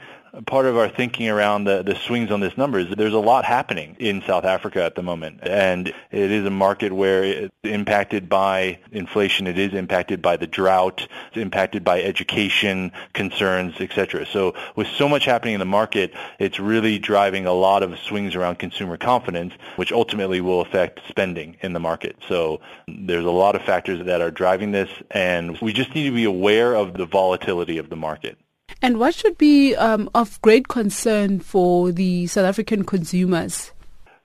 Speaker 22: part of our thinking around the, the swings on this number is there's a lot happening in South Africa at the moment. And it is a market where it's impacted by inflation. It is impacted by the drought. It's impacted by education concerns, etc. So with so much happening in the market, it's really driving a lot of swings around consumer confidence, which ultimately will affect spending in the market. So there's a lot of factors that are driving this, and we just need to be aware of the volatility of the market.
Speaker 23: And what should be um, of great concern for the South African consumers?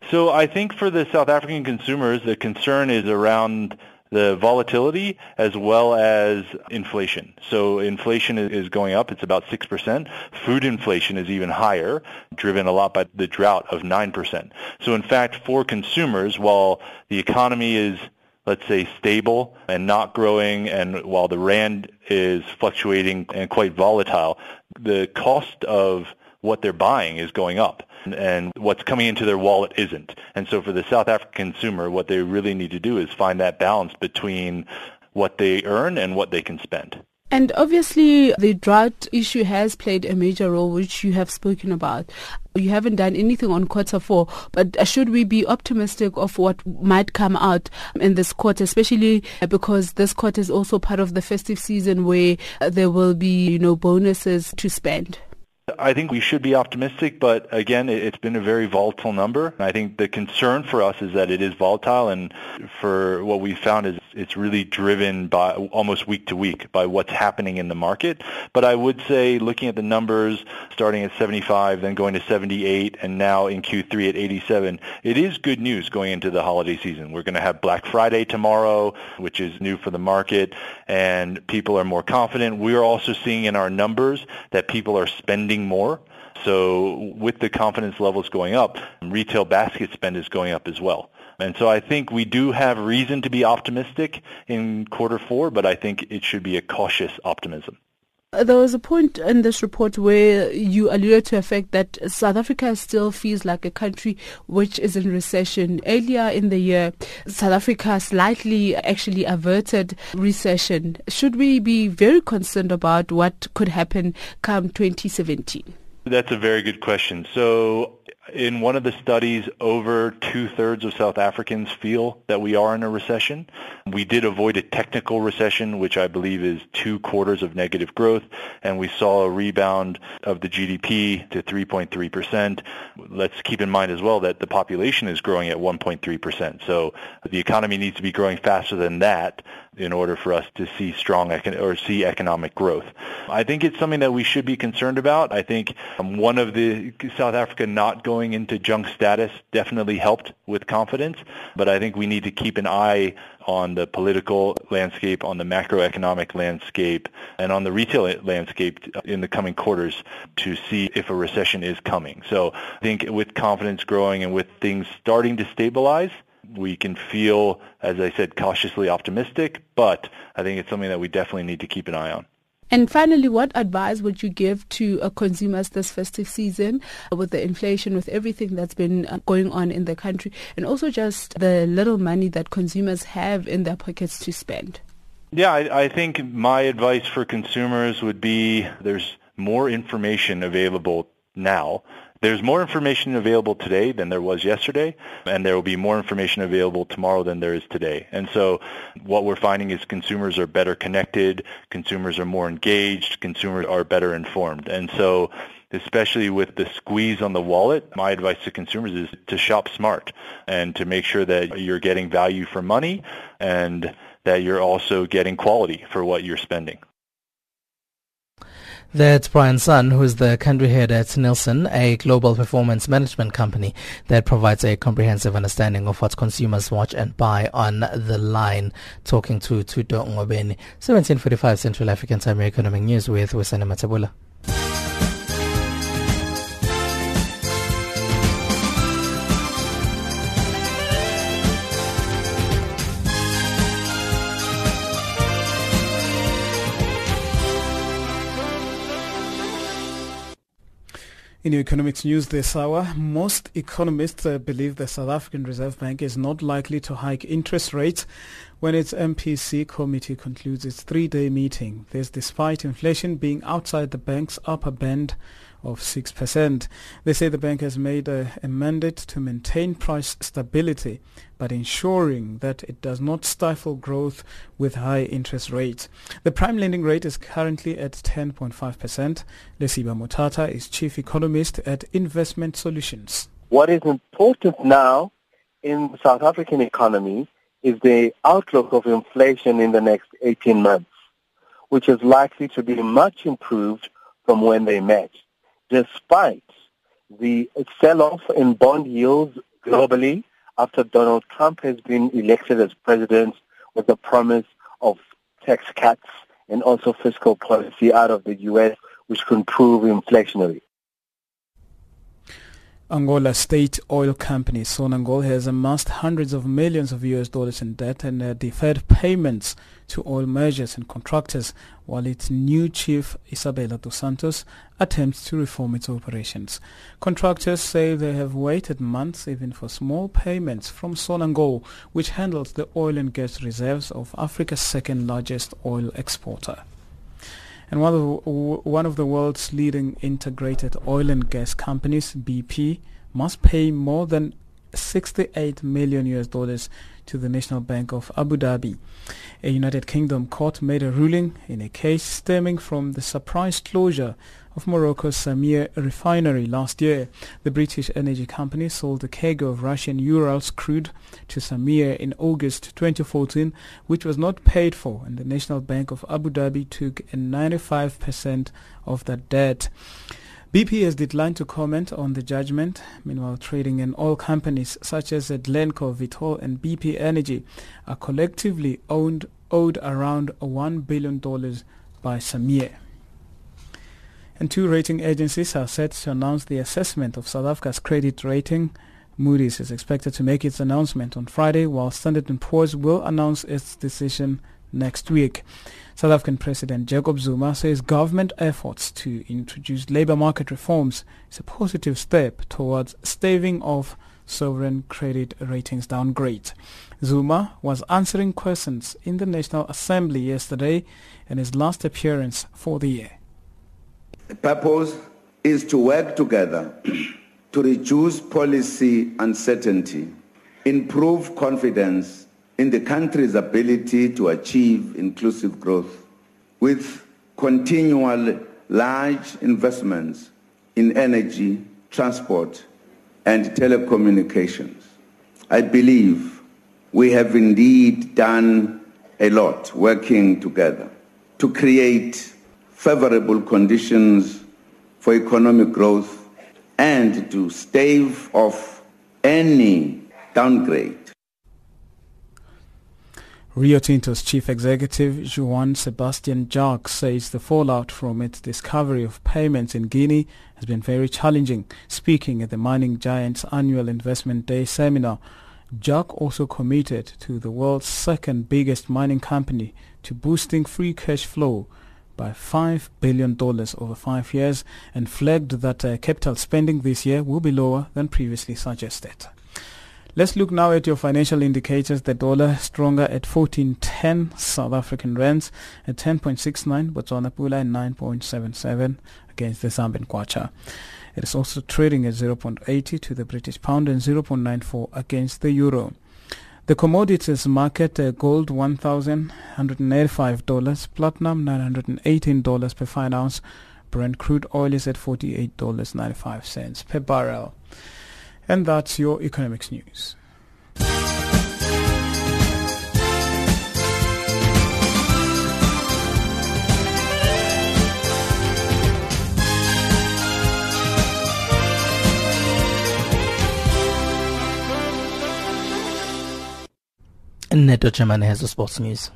Speaker 22: So I think for the South African consumers, the concern is around the volatility as well as inflation. So inflation is going up. It's about 6%. Food inflation is even higher, driven a lot by the drought of 9%. So in fact, for consumers, while the economy is let's say, stable and not growing, and while the rand is fluctuating and quite volatile, the cost of what they're buying is going up and what's coming into their wallet isn't. And so for the South African consumer, what they really need to do is find that balance between what they earn and what they can spend.
Speaker 23: And obviously, the drought issue has played a major role, which you have spoken about. You haven't done anything on quarter four, but should we be optimistic of what might come out in this quarter, especially because this quarter is also part of the festive season where there will be, you know, bonuses to spend?
Speaker 22: I think we should be optimistic, but again, it's been a very volatile number. I think the concern for us is that it is volatile, and for what we found is it's really driven by almost week to week by what's happening in the market. But I would say, looking at the numbers, starting at 75, then going to 78, and now in Q3 at 87, it is good news going into the holiday season. We're going to have Black Friday tomorrow, which is new for the market, and people are more confident. We are also seeing in our numbers that people are spending spending more. So with the confidence levels going up, retail basket spend is going up as well. And so I think we do have reason to be optimistic in quarter four, but I think it should be a cautious optimism.
Speaker 23: Uh, there was a point in this report where you alluded to the fact that South Africa still feels like a country which is in recession. Earlier in the year, South Africa slightly actually averted recession. Should we be very concerned about what could happen come 2017?
Speaker 22: That's a very good question. So in one of the studies, over two-thirds of South Africans feel that we are in a recession. We did avoid a technical recession, which I believe is two quarters of negative growth, and we saw a rebound of the GDP to 3.3%. Let's keep in mind as well that the population is growing at 1.3%. So the economy needs to be growing faster than that in order for us to see strong econ- or see economic growth. I think it's something that we should be concerned about. I think um, one of the South Africa not going into junk status definitely helped with confidence, but I think we need to keep an eye on the political landscape, on the macroeconomic landscape, and on the retail landscape in the coming quarters to see if a recession is coming. So I think with confidence growing and with things starting to stabilize, we can feel, as I said, cautiously optimistic, but I think it's something that we definitely need to keep an eye on.
Speaker 23: And finally, what advice would you give to uh, consumers this festive season uh, with the inflation, with everything that's been uh, going on in the country, and also just the little money that consumers have in their pockets to spend?
Speaker 22: Yeah, I, I think my advice for consumers would be there's more information available now there's more information available today than there was yesterday, and there will be more information available tomorrow than there is today. And so what we're finding is consumers are better connected, consumers are more engaged, consumers are better informed. And so especially with the squeeze on the wallet, my advice to consumers is to shop smart and to make sure that you're getting value for money and that you're also getting quality for what you're spending.
Speaker 1: That's Brian Sun, who is the country head at Nielsen, a global performance management company that provides a comprehensive understanding of what consumers watch and buy on the line. Talking to Tuto Ngobeni, 1745 Central African Time Economic News with Wisani Matabula.
Speaker 24: In your economics news this hour, most economists uh, believe the South African Reserve Bank is not likely to hike interest rates when its MPC committee concludes its three-day meeting. This despite inflation being outside the bank's upper band of 6%. They say the bank has made a, a, mandate to maintain price stability, but ensuring that it does not stifle growth with high interest rates. The prime lending rate is currently at 10.5%. Lesiba Mothata is chief economist at Investment Solutions.
Speaker 25: What is important now in the South African economy is the outlook of inflation in the next 18 months, which is likely to be much improved from when they met despite the sell-off in bond yields globally after Donald Trump has been elected as president with the promise of tax cuts and also fiscal policy out of the U.S., which can prove inflationary.
Speaker 24: Angola state oil company Sonangol has amassed hundreds of millions of US dollars in debt and uh, deferred payments to oil majors and contractors, while its new chief Isabella dos Santos attempts to reform its operations. Contractors say they have waited months even for small payments from Sonangol, which handles the oil and gas reserves of Africa's second largest oil exporter and one of the, one of the world's leading integrated oil and gas companies, BP, must pay more than 68 million US dollars to the National Bank of Abu Dhabi. A United Kingdom court made a ruling in a case stemming from the surprise closure of Morocco's Samir refinery last year. The British energy company sold a keg of Russian Urals crude to Samir in August 2014, which was not paid for, and the National Bank of Abu Dhabi took a 95% of that debt. BP has declined to comment on the judgment. Meanwhile, trading and oil companies such as Glencore, Vitol, and BP Energy are collectively owned, owed around $1 billion by Samir. And two rating agencies are set to announce the assessment of South Africa's credit rating. Moody's is expected to make its announcement on Friday, while Standard & Poor's will announce its decision next week. South African President Jacob Zuma says government efforts to introduce labor market reforms is a positive step towards staving off sovereign credit ratings downgrade. Zuma was answering questions in the National Assembly yesterday in his last appearance for the year.
Speaker 26: The purpose is to work together to reduce policy uncertainty, improve confidence in the country's ability to achieve inclusive growth with continual large investments in energy, transport, and telecommunications. I believe we have indeed done a lot working together to create favorable conditions for economic growth and to stave off any downgrade.
Speaker 24: Rio Tinto's chief executive Jean-Sébastien Jacques says the fallout from its discovery of payments in Guinea has been very challenging. Speaking at the mining giant's annual investment day seminar, Jacques also committed to the world's second biggest mining company to boosting free cash flow by $5 billion over five years and flagged that uh, capital spending this year will be lower than previously suggested. Let's look now at your financial indicators. The dollar stronger at 14.10 South African rands at 10.69, Botswana Pula at 9.77 against the Zambian Kwacha. It is also trading at 0.80 to the British pound and 0.94 against the euro. The commodities market uh, gold $1,185, platinum $918 per fine ounce, Brent crude oil is at $48.95 per barrel. And that's your economics news.
Speaker 1: Neto Chamani has the sports news.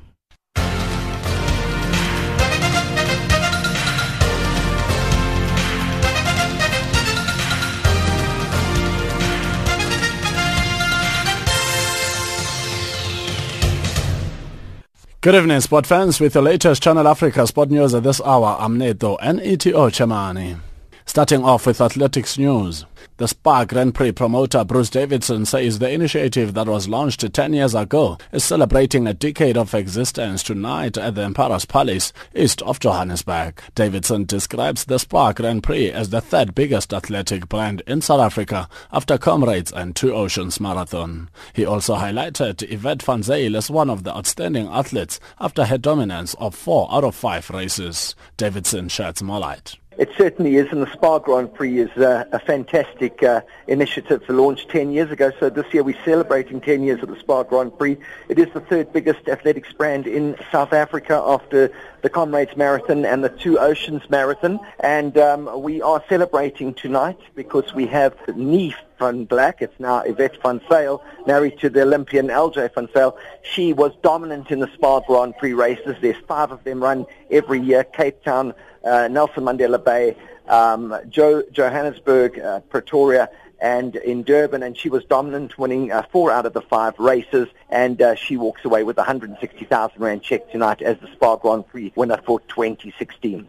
Speaker 27: Good evening, sport fans. With the latest Channel Africa sport news at this hour, I'm Neto NETO Chamani. Starting off with athletics news. The Spar Grand Prix promoter Bruce Davidson says the initiative that was launched 10 years ago is celebrating a decade of existence tonight at the Emperor's Palace, east of Johannesburg. Davidson describes the Spar Grand Prix as the third biggest athletic brand in South Africa after Comrades and Two Oceans Marathon. He also highlighted Irvette van Zyl as one of the outstanding athletes after her dominance of four out of five races. Davidson sheds more light.
Speaker 28: It certainly is, and the Spar Grand Prix is uh, a fantastic uh, initiative to launch 10 years ago. So this year we're celebrating 10 years of the Spar Grand Prix. It is the third biggest athletics brand in South Africa after the Comrades Marathon and the Two Oceans Marathon. And um, we are celebrating tonight because we have Neef van Blerk. It's now Irvette van Zyl, married to the Olympian LJ van Zyl. She was dominant in the Spar Grand Prix races. There's five of them run every year. Cape Town, uh, Nelson Mandela Bay, um, jo- Johannesburg, uh, Pretoria, and in Durban, and she was dominant, winning uh, four out of the five races, and uh, she walks away with a 160,000 rand check tonight as the Spar Grand Prix winner for 2016.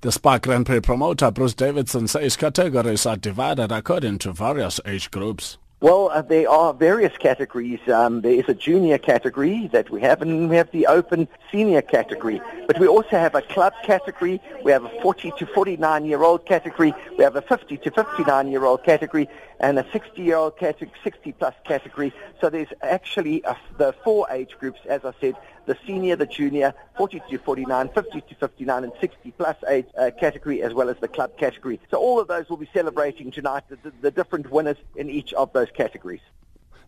Speaker 27: The Spar Grand Prix promoter Bruce Davidson says categories are divided according to various age groups.
Speaker 28: Well, uh, there are various categories. Um, there is a junior category that we have, and we have the open senior category. But we also have a club category. We have a 40 to 49 year old category. We have a 50 to 59 year old category, and a 60 year old category, 60 plus category. So there's actually a, the four age groups, as I said, the senior, the junior, 40 to 49, 50 to 59, and 60 plus age uh, category, as well as the club category. So all of those will be celebrating tonight, the, the, the different winners in each of those categories.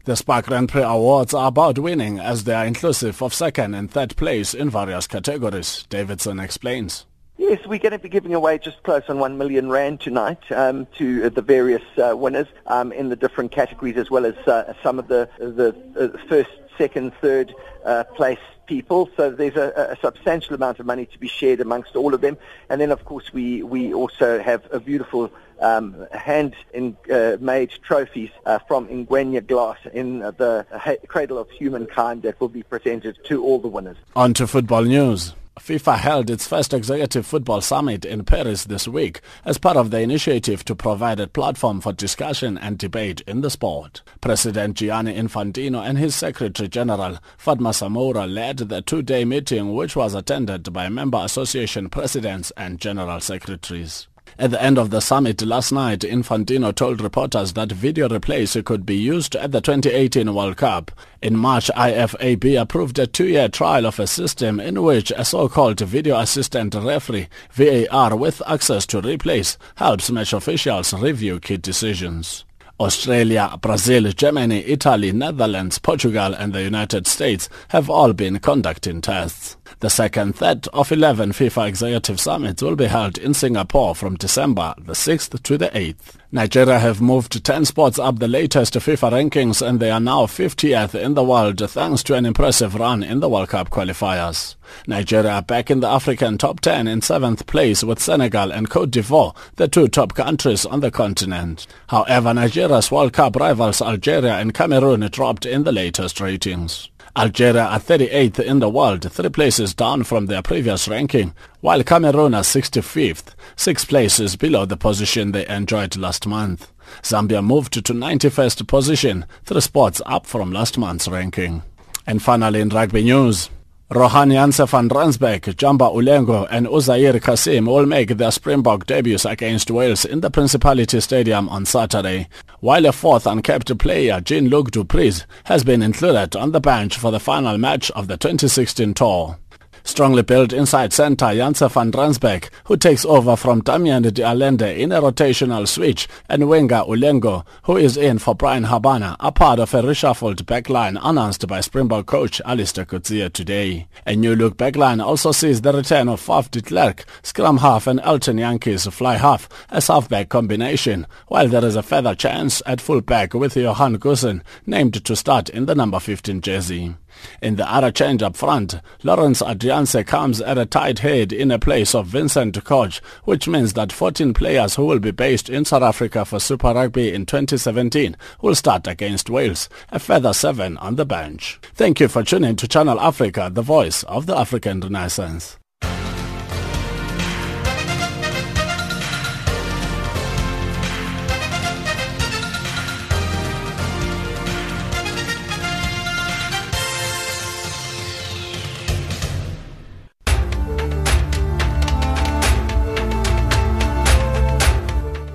Speaker 27: The Spar Grand Prix Awards are about winning as they are inclusive of second and third place in various categories, Davidson explains.
Speaker 28: Yes, we're going to be giving away just close on one million rand tonight um, to the various uh, winners um, in the different categories, as well as uh, some of the the uh, first, second, third uh, place people. So there's a, a, substantial amount of money to be shared amongst all of them. And then, of course, we, we also have a beautiful um, hand-made uh, trophies uh, from Ingwenya glass in the Cradle of Humankind that will be presented to all the winners.
Speaker 27: On to football news. FIFA held its first executive football summit in Paris this week as part of the initiative to provide a platform for discussion and debate in the sport. President Gianni Infantino and his Secretary General Fatma Samoura led the two-day meeting which was attended by member association presidents and general secretaries. At the end of the summit last night, Infantino told reporters that video replays could be used at the 2018 World Cup. In March, IFAB approved a two-year trial of a system in which a so-called video assistant referee, VAR, with access to replays, helps match officials review key decisions. Australia, Brazil, Germany, Italy, Netherlands, Portugal and the United States have all been conducting tests. The second third of 11 FIFA Executive Summits will be held in Singapore from December the 6th to the 8th. Nigeria have moved 10 spots up the latest FIFA rankings and they are now 50th in the world thanks to an impressive run in the World Cup qualifiers. Nigeria back in the African top 10 in 7th place with Senegal and Cote d'Ivoire, the two top countries on the continent. However, Nigeria's World Cup rivals Algeria and Cameroon dropped in the latest ratings. Algeria are 38th in the world, three places down from their previous ranking, while Cameroon are 65th, six places below the position they enjoyed last month. Zambia moved to 91st position, three spots up from last month's ranking. And finally in rugby news, Rohan Janse van Rensburg, Jamba Ulengo and Uzair Cassiem all make their Springbok debuts against Wales in the Principality Stadium on Saturday, while a fourth uncapped player, Jean-Luc du Preez, has been included on the bench for the final match of the 2016 tour strongly built inside centre Janse van Rensburg, who takes over from Damian de Allende in a rotational switch, and winger Ulengo, who is in for Bryan Habana, are part of a reshuffled backline announced by Springbok coach Allister Coetzee today. A new look backline also sees the return of Faf de Klerk, scrum half and Elton Jantjies fly half, a halfback combination, while there is a further chance at fullback with Johan Goosen, named to start in the number 15 jersey. In the other change up front, Lourens Adriaanse comes at a tight head in a place of Vincent Koch, which means that 14 players who will be based in South Africa for Super Rugby in 2017 will start against Wales, a further seven on the bench. Thank you for tuning to Channel Africa, the voice of the African Renaissance.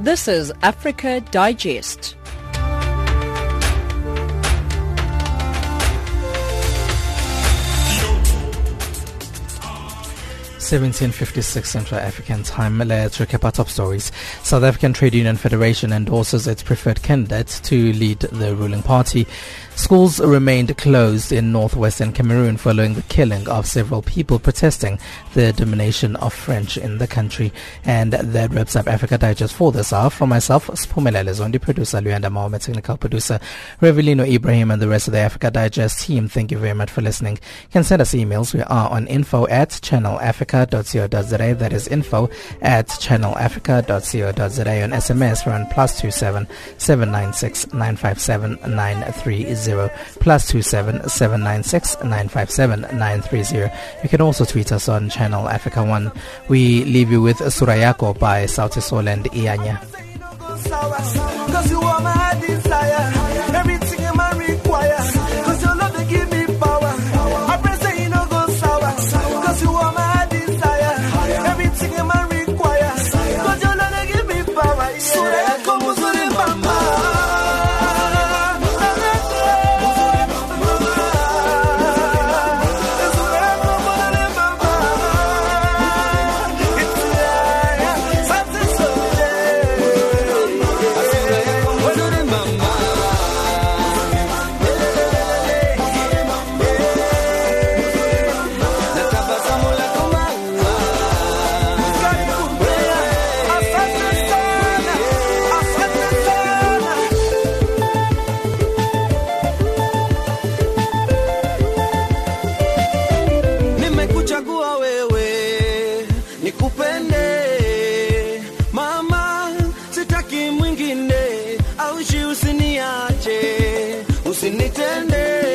Speaker 29: This is Africa Digest.
Speaker 1: Seventeen fifty six Central African Time. Let's recap our top stories. South African Trade Union Federation endorses its preferred candidate to lead the ruling party. Schools remained closed in northwestern Cameroon following the killing of several people protesting the domination of French in the country. And that wraps up Africa Digest for this hour. For myself, Spumelele Zondi, producer Luanda Mohammed, technical producer Revelino Ibrahim, and the rest of the Africa Digest team, thank you very much for listening. You can send us emails. We are on info at channelafrica.co.za. That is info at channelafrica.co.za. On SMS, we're on plus two seven seven nine six nine five seven nine three zero plus two seven seven nine six nine five seven nine three zero. You can also tweet us on Channel Africa One. We leave you with Surayako by Sauti Sol and Iyanya.
Speaker 30: mwingine, aushi usiniache, usinitende.